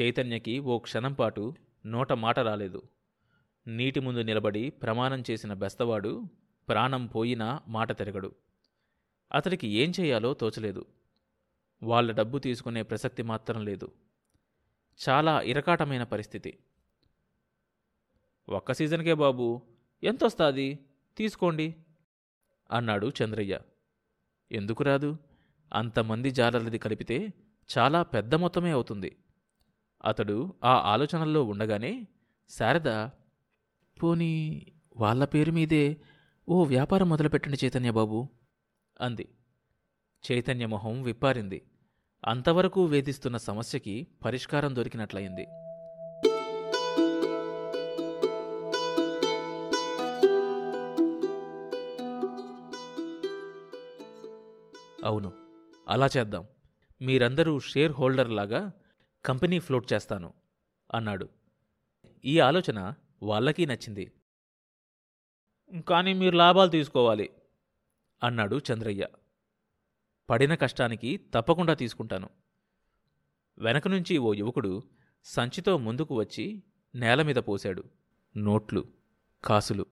చైతన్యకి ఓ క్షణం పాటు నోట మాట రాలేదు. నీటి ముందు నిలబడి ప్రమాణం చేసిన బెస్తవాడు ప్రాణం పోయినా మాట తిరగడు. అతడికి ఏం చేయాలో తోచలేదు. వాళ్ళ డబ్బు తీసుకునే ప్రసక్తి మాత్రం లేదు. చాలా ఇరకాటమైన పరిస్థితి. ఒక్క సీజన్కే బాబు ఎంతొస్తాది? తీసుకోండి అన్నాడు చంద్రయ్య. ఎందుకు రాదు? అంతమంది జాలర్లది కలిపితే చాలా పెద్ద మొత్తమే అవుతుంది. అతడు ఆ ఆలోచనల్లో ఉండగానే శారద పోనీ వాళ్ళ పేరు మీదే ఓ వ్యాపారం మొదలుపెట్టండి చైతన్య బాబు అంది. చైతన్య మొహం విప్పారింది. అంతవరకు వేధిస్తున్న సమస్యకి పరిష్కారం దొరికినట్లయింది. అవును అలా చేద్దాం. మీరందరూ షేర్ హోల్డర్ లాగా కంపెనీ ఫ్లోట్ చేస్తాను అన్నాడు. ఈ ఆలోచన వాళ్ళకీ నచ్చింది. కానీ మీరు లాభాలు తీసుకోవాలి అన్నాడు చంద్రయ్య. పడిన కష్టానికి తప్పకుండా తీసుకుంటాను. వెనక నుంచి ఓ యువకుడు సంచితో ముందుకు వచ్చి నేల మీద పోశాడు. నోట్లు కాసులు.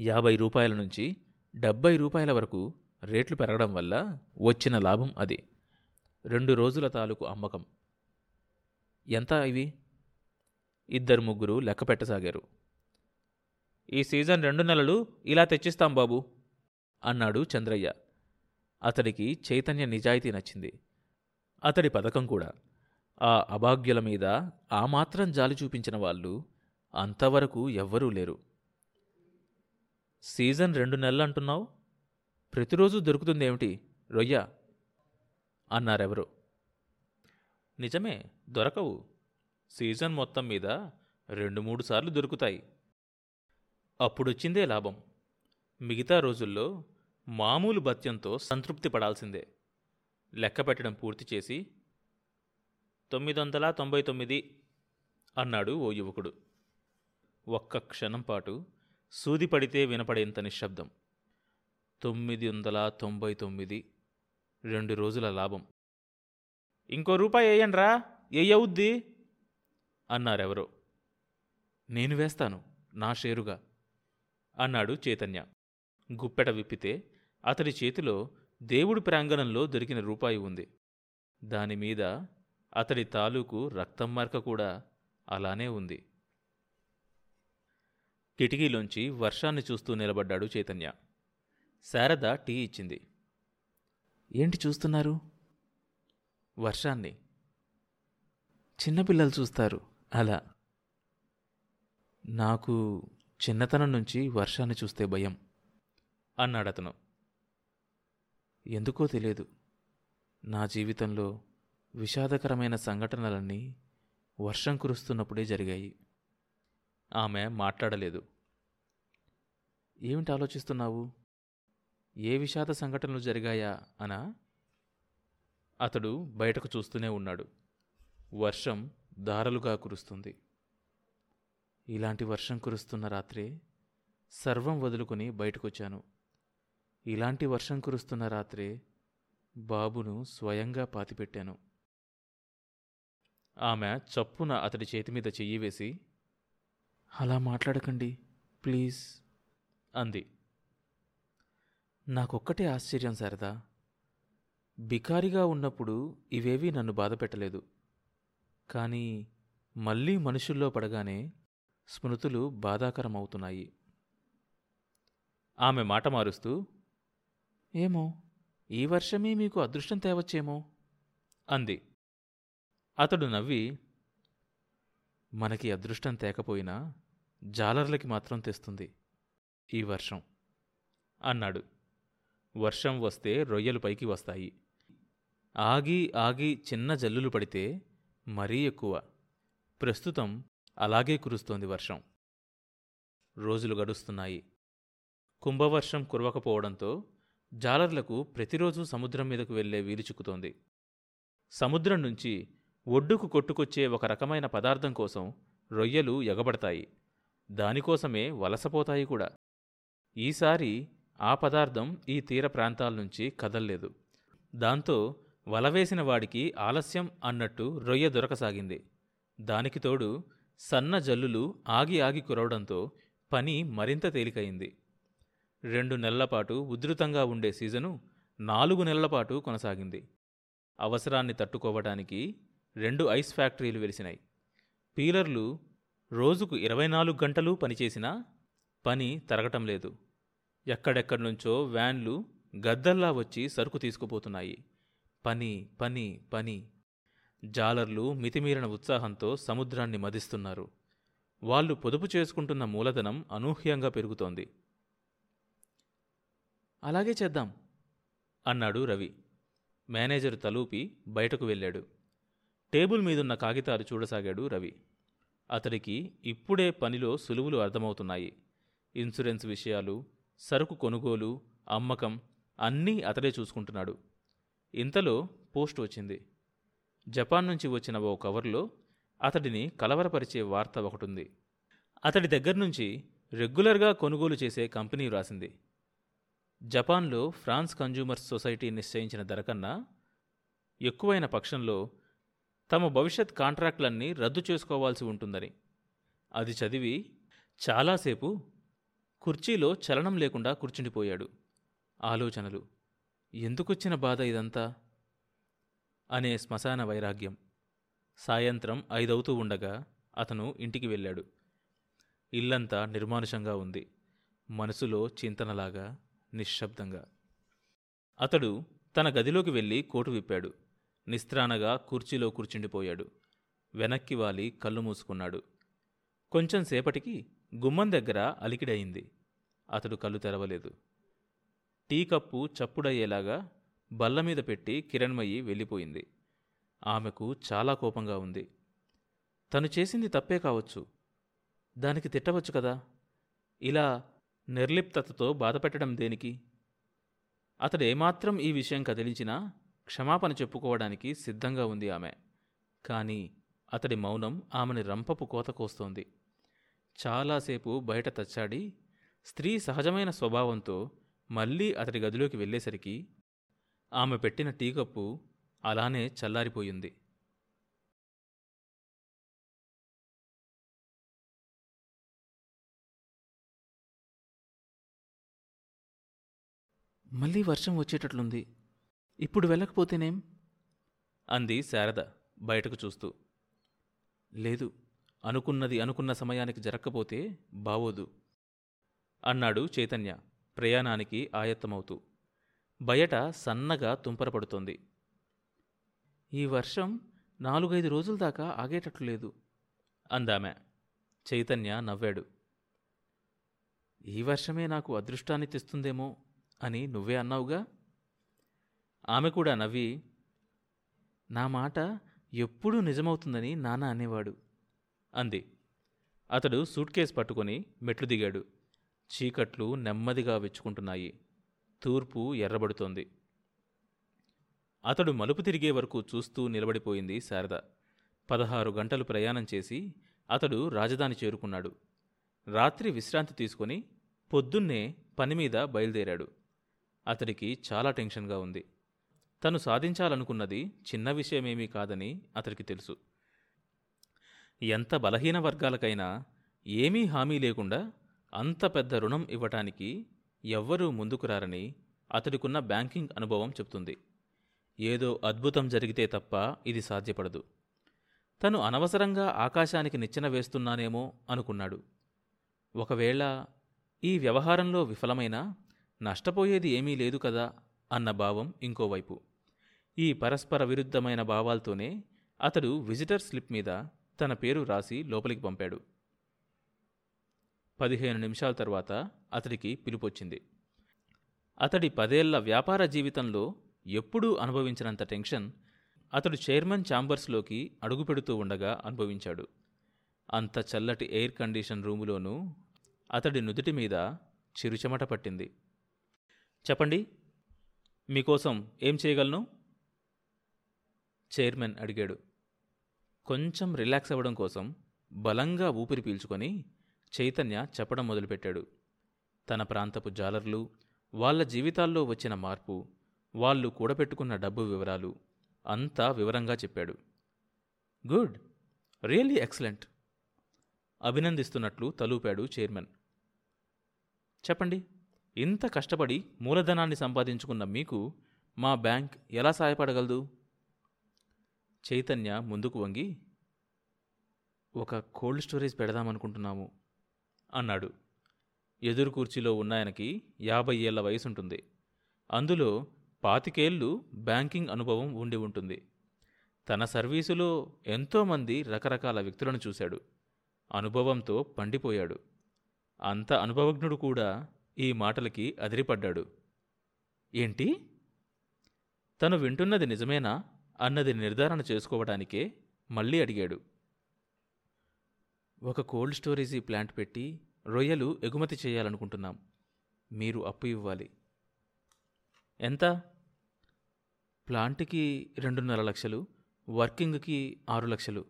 యాభై రూపాయల నుంచి డెబ్బై రూపాయల వరకు రేట్లు పెరగడం వల్ల వచ్చిన లాభం అది. రెండు రోజుల తాలూకు అమ్మకం. ఎంత ఇవి? ఇద్దరు ముగ్గురు లెక్క పెట్టసాగారు. ఈ సీజన్ రెండు నెలలు ఇలా తెచ్చిస్తాం బాబు అన్నాడు చంద్రయ్య. అతడికి చైతన్య నిజాయితీ నచ్చింది. అతడి పథకం కూడా. ఆ అభాగ్యుల మీద ఆ మాత్రం జాలి చూపించిన వాళ్ళు అంతవరకు ఎవ్వరూ లేరు. సీజన్ రెండు నెలలు అంటున్నావు? ప్రతిరోజు దొరుకుతుందేమిటి? రొయ్య అన్నారెవరో. నిజమే దొరకవు. సీజన్ మొత్తం మీద రెండు మూడు సార్లు దొరుకుతాయి. అప్పుడొచ్చిందే లాభం. మిగతా రోజుల్లో మామూలు భత్యంతో సంతృప్తి పడాల్సిందే. లెక్క పెట్టడం పూర్తి చేసి తొమ్మిది వందల తొంభై తొమ్మిది అన్నాడు ఓ యువకుడు. ఒక్క క్షణం పాటు సూది పడితే వినపడేంత నిశ్శబ్దం. తొమ్మిది వందల తొంభై తొమ్మిది రెండు రోజుల లాభం. ఇంకో రూపాయి వేయండ్రా ఏయవుద్ది అన్నారెవరో. నేను వేస్తాను నా షేరుగా అన్నాడు చైతన్య. గుప్పెట విప్పితే అతడి చేతిలో దేవుడి ప్రాంగణంలో దొరికిన రూపాయి ఉంది. దానిమీద అతడి తాలూకు రక్తం మార్క కూడా అలానే ఉంది. కిటికీలోంచి వర్షాన్ని చూస్తూ నిలబడ్డాడు చైతన్య. శారద టీ ఇచ్చింది. ఏంటి చూస్తున్నారు? వర్షాన్ని. చిన్నపిల్లలు చూస్తారు. అలా. నాకు చిన్నతనం నుంచి వర్షాన్ని చూస్తే భయం అన్నాడతను. ఎందుకో తెలియదు. నా జీవితంలో విషాదకరమైన సంఘటనలన్నీ వర్షం కురుస్తున్నప్పుడే జరిగాయి. ఆమె మాట్లాడలేదు. ఏమిటి ఆలోచిస్తున్నావు? ఏ విషాద సంఘటనలు జరిగాయా? అనా. అతడు బయటకు చూస్తూనే ఉన్నాడు. వర్షం దారలుగా కురుస్తుంది. ఇలాంటి వర్షం కురుస్తున్న రాత్రే సర్వం వదులుకొని బయటకొచ్చాను. ఇలాంటి వర్షం కురుస్తున్న రాత్రే బాబును స్వయంగా పాతిపెట్టాను. ఆమె చప్పున అతడి చేతి మీద చెయ్యి వేసి అలా మాట్లాడకండి ప్లీజ్ అంది. నాకొక్కటే ఆశ్చర్యం సరదా బికారిగా ఉన్నప్పుడు ఇవేవీ నన్ను బాధపెట్టలేదు. కానీ మళ్ళీ మనుషుల్లో పడగానే స్మృతులు బాధాకరమవుతున్నాయి. ఆమె మాట మారుస్తూ ఏమో ఈ వర్షమే మీకు అదృష్టం తేవచ్చేమో అంది. అతడు నవ్వి మనకి అదృష్టం తేకపోయినా జాలర్లకి మాత్రం తెస్తుంది ఈ వర్షం అన్నాడు. వర్షం వస్తే రొయ్యలు పైకి వస్తాయి. ఆగి ఆగి చిన్న జల్లులు పడితే మరీ ఎక్కువ. ప్రస్తుతం అలాగే కురుస్తోంది వర్షం. రోజులు గడుస్తున్నాయి. కుంభవర్షం కురవకపోవడంతో జాలర్లకు ప్రతిరోజు సముద్రం మీదకు వెళ్ళే వీలు చిక్కుతోంది. సముద్రం నుంచి ఒడ్డుకు కొట్టుకొచ్చే ఒక రకమైన పదార్థం కోసం రొయ్యలు ఎగబడతాయి. దానికోసమే వలసపోతాయి కూడా. ఈసారి ఆ పదార్థం ఈ తీర ప్రాంతాల నుంచి కదల్లేదు. దాంతో వలవేసిన వాడికి ఆలస్యం అన్నట్టు రొయ్య దొరకసాగింది. దానికి తోడు సన్న జల్లులు ఆగి ఆగి కురవడంతో పని మరింత తేలికయింది. రెండు నెలలపాటు ఉధృతంగా ఉండే సీజను నాలుగు నెలలపాటు కొనసాగింది. అవసరాన్ని తట్టుకోవటానికి రెండు ఐస్ ఫ్యాక్టరీలు వెలిసినాయి. పీలర్లు రోజుకు ఇరవై నాలుగు గంటలు పనిచేసినా పని తరగటం లేదు. ఎక్కడెక్కడి నుంచో వ్యాన్లు గద్దల్లా వచ్చి సరుకు తీసుకుపోతున్నాయి. పని పని పని. జాలర్లు మితిమీరిన ఉత్సాహంతో సముద్రాన్ని మదిస్తున్నారు వాళ్ళు పొదుపు చేసుకుంటున్న మూలధనం అనూహ్యంగా పెరుగుతోంది. అలాగే చేద్దాం అన్నాడు రవి. మేనేజరు తలూపి బయటకు వెళ్ళాడు. టేబుల్ మీదున్న కాగితాలు చూడసాగాడు రవి. అతడికి ఇప్పుడే పనిలో సులువులు అర్థమవుతున్నాయి. ఇన్సూరెన్స్ విషయాలు సరుకు కొనుగోలు అమ్మకం అన్నీ అతడే చూసుకుంటున్నాడు. ఇంతలో పోస్ట్ వచ్చింది. జపాన్ నుంచి వచ్చిన ఓ కవర్లో అతడిని కలవరపరిచే వార్త ఒకటుంది. అతడి దగ్గర నుంచి రెగ్యులర్గా కొనుగోలు చేసే కంపెనీ రాసింది జపాన్లో ఫ్రాన్స్ కన్జ్యూమర్స్ సొసైటీ నిశ్చయించిన ధర కన్నా ఎక్కువైన పక్షంలో తమ భవిష్యత్ కాంట్రాక్టులన్నీ రద్దు చేసుకోవాల్సి ఉంటుందని. అది చదివి చాలాసేపు కుర్చీలో చలనం లేకుండా కూర్చుండిపోయాడు. ఆలోచనలు ఎందుకొచ్చిన బాధ ఇదంతా? అనే శ్మశాన వైరాగ్యం. సాయంత్రం ఐదవుతూ ఉండగా అతను ఇంటికి వెళ్ళాడు. ఇల్లంతా నిర్మానుషంగా ఉంది. మనసులో చింతనలాగా నిశ్శబ్దంగా. అతడు తన గదిలోకి వెళ్ళి కోటు విప్పాడు. నిస్త్రానగా కుర్చీలో కూర్చుండిపోయాడు. వెనక్కి వాలి కళ్ళు మూసుకున్నాడు. కొంచెం సేపటికి గుమ్మం దగ్గర అలికిడయింది. అతడు కళ్ళు తెరవలేదు. టీ కప్పు చప్పుడయ్యేలాగా బల్ల మీద పెట్టి కిరణ్మయి వెళ్ళిపోయింది. ఆమెకు చాలా కోపంగా ఉంది. తను చేసింది తప్పే కావచ్చు. దానికి తిట్టవచ్చు కదా? ఇలా నిర్లిప్తతతో బాధపెట్టడం దేనికి? అతడు ఏమాత్రం ఈ విషయం కదిలించినా క్షమాపణ చెప్పుకోవడానికి సిద్ధంగా ఉంది ఆమె. కానీ అతడి మౌనం ఆమెని రంపపు కోత కోస్తోంది. చాలాసేపు బయట తచ్చాడి స్త్రీ సహజమైన స్వభావంతో మళ్ళీ అతడి గదిలోకి వెళ్ళేసరికి ఆమె పెట్టిన టీకప్పు అలానే చల్లారిపోయింది. మళ్ళీ వర్షం వచ్చేటట్లుంది. ఇప్పుడు వెళ్ళకపోతేనేం? అంది శారద బయటకు చూస్తూ. లేదు అనుకున్నది అనుకున్న సమయానికి జరక్కపోతే బావోదు అన్నాడు చైతన్య. ప్రయాణానికి ఆయత్తమవుతూ బయట సన్నగా తుంపరపడుతోంది. ఈ వర్షం నాలుగైదు రోజుల దాకా ఆగేటట్లు లేదు అందామె. చైతన్య నవ్వాడు. ఈ వర్షమే నాకు అదృష్టాన్ని తెస్తుందేమో అని నువ్వే అన్నావుగా? ఆమె కూడా నవ్వి నా మాట ఎప్పుడూ నిజమవుతుందని నాన్న అనేవాడు అంది. అతడు సూట్ కేసు పట్టుకొని మెట్లు దిగాడు. చీకట్లు నెమ్మదిగా వెచ్చుకుంటున్నాయి. తూర్పు ఎర్రబడుతోంది. అతడు మలుపు తిరిగే వరకు చూస్తూ నిలబడిపోయింది శారద. పదహారు గంటలు ప్రయాణం చేసి అతడు రాజధాని చేరుకున్నాడు. రాత్రి విశ్రాంతి తీసుకుని పొద్దున్నే పనిమీద బయలుదేరాడు. అతడికి చాలా టెన్షన్గా ఉంది. తను సాధించాలనుకున్నది చిన్న విషయమేమీ కాదని అతడికి తెలుసు. ఎంత బలహీన వర్గాలకైనా ఏమీ హామీ లేకుండా అంత పెద్ద రుణం ఇవ్వటానికి ఎవ్వరూ ముందుకు రారని అతడికున్న బ్యాంకింగ్ అనుభవం చెప్తుంది ఏదో అద్భుతం జరిగితే తప్ప ఇది సాధ్యపడదు. తను అనవసరంగా ఆకాశానికి నిచ్చెన వేస్తున్నానేమో అనుకున్నాడు. ఒకవేళ ఈ వ్యవహారంలో విఫలమైనా నష్టపోయేది ఏమీ లేదు కదా అన్న భావం ఇంకోవైపు. ఈ పరస్పర విరుద్ధమైన భావాలతోనే అతడు విజిటర్ స్లిప్ మీద తన పేరు రాసి లోపలికి పంపాడు. పదిహేను నిమిషాల తర్వాత అతడికి పిలుపొచ్చింది. అతడి పదేళ్ళ వ్యాపార జీవితంలో ఎప్పుడూ అనుభవించినంత టెన్షన్ అతడు చైర్మన్ ఛాంబర్స్లోకి అడుగుపెడుతూ ఉండగా అనుభవించాడు. అంత చల్లటి ఎయిర్ కండిషన్ రూములోనూ అతడి నుదుటి మీద చిరుచెమట పట్టింది. చెప్పండి మీకోసం ఏం చేయగలను? చైర్మన్ అడిగాడు. కొంచెం రిలాక్స్ అవ్వడం కోసం బలంగా ఊపిరి పీల్చుకొని చైతన్య చెప్పడం మొదలుపెట్టాడు. తన ప్రాంతపు జాలర్లు వాళ్ళ జీవితాల్లో వచ్చిన మార్పు వాళ్ళు కూడబెట్టుకున్న డబ్బు వివరాలు అంతా వివరంగా చెప్పాడు. గుడ్. Really excellent. అభినందిస్తున్నట్లు తలూపాడు చైర్మన్. చెప్పండి ఇంత కష్టపడి మూలధనాన్ని సంపాదించుకున్న మీకు మా బ్యాంక్ ఎలా సహాయపడగలదు? చైతన్య ముందుకు వంగి ఒక కోల్డ్ స్టోరేజ్ పెడదామనుకుంటున్నాము. అన్నాడు. ఎదురు కుర్చీలో ఉన్నాయనకి యాభై ఏళ్ళ వయసుంటుంది. అందులో పాతికేళ్ళు బ్యాంకింగ్ అనుభవం ఉండి ఉంటుంది. తన సర్వీసులో ఎంతోమంది రకరకాల వ్యక్తులను చూశాడు. అనుభవంతో పండిపోయాడు. అంత అనుభవజ్ఞుడు కూడా ఈ మాటలకి అదిరిపడ్డాడు. ఏంటి? తను వింటున్నది నిజమేనా? అన్నది నిర్ధారణ చేసుకోవడానికే మళ్ళీ అడిగాడు. ఒక కోల్డ్ స్టోరేజీ ప్లాంట్ పెట్టి రొయ్యలు ఎగుమతి చేయాలనుకుంటున్నాం. మీరు అప్పు ఇవ్వాలి. ఎంత? ప్లాంట్కి రెండున్నర లక్షలు వర్కింగ్కి ఆరు లక్షలు.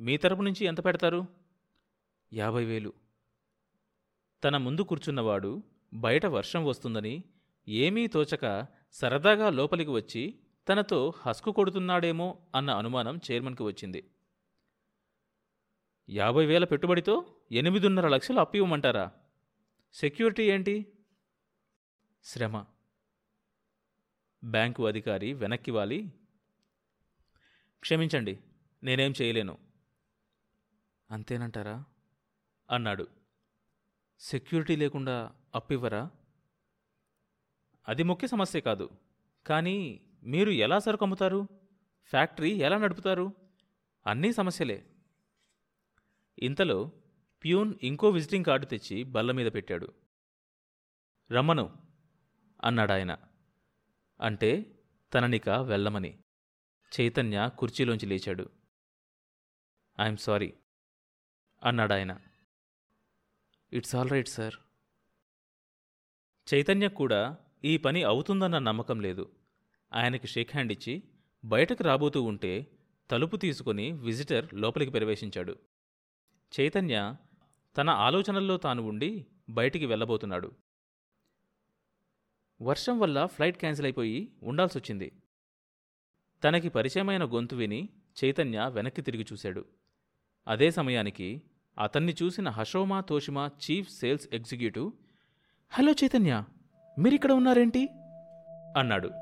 మీ తరపు నుంచి ఎంత పెడతారు? యాభై వేలు. తన ముందు కూర్చున్నవాడు బయట వర్షం వస్తుందని ఏమీ తోచక సరదాగా లోపలికి వచ్చి తనతో హస్కు కొడుతున్నాడేమో అన్న అనుమానం చైర్మన్కి వచ్చింది. యాభై వేల పెట్టుబడితో ఎనిమిదిన్నర లక్షలు అప్పు ఇవ్వమంటారా? సెక్యూరిటీ ఏంటి? శ్రమ. బ్యాంకు అధికారి వెనక్కి వాలి. క్షమించండి నేనేం చేయలేను. అంతేనంటారా? అన్నాడు. సెక్యూరిటీ లేకుండా అప్పివ్వరా అది ముఖ్య సమస్య కాదు. కానీ మీరు ఎలా సరుకు అమ్ముతారు ఫ్యాక్టరీ ఎలా నడుపుతారు? అన్నీ సమస్యలే. ఇంతలో ప్యూన్ ఇంకో విజిటింగ్ కార్డు తెచ్చి బల్ల మీద పెట్టాడు. రమ్మను అన్నాడాయన. అంటే తననిక వెళ్ళమని. చైతన్య కుర్చీలోంచి లేచాడు. I'm sorry అన్నాడాయన. It's all right sir. Chaitanya కూడా ఈ పని అవుతుందన్న నమ్మకం లేదు. ఆయనకి షేక్ హ్యాండ్ ఇచ్చి బయటకు రాబోతూ ఉంటే తలుపు తీసుకుని విజిటర్ లోపలికి ప్రవేశించాడు. చైతన్య తన ఆలోచనల్లో తాను ఉండి బయటికి వెళ్ళబోతున్నాడు. వర్షం వల్ల ఫ్లైట్ క్యాన్సిల్ అయిపోయి ఉండాల్సొచ్చింది. తనకి పరిచయమైన గొంతు విని చైతన్య వెనక్కి తిరిగి చూశాడు. అదే సమయానికి అతన్ని చూసిన Hashoma Toshima chief sales executive hello Chaitanya మీరిక్కడ ఉన్నారేంటి? అన్నాడు.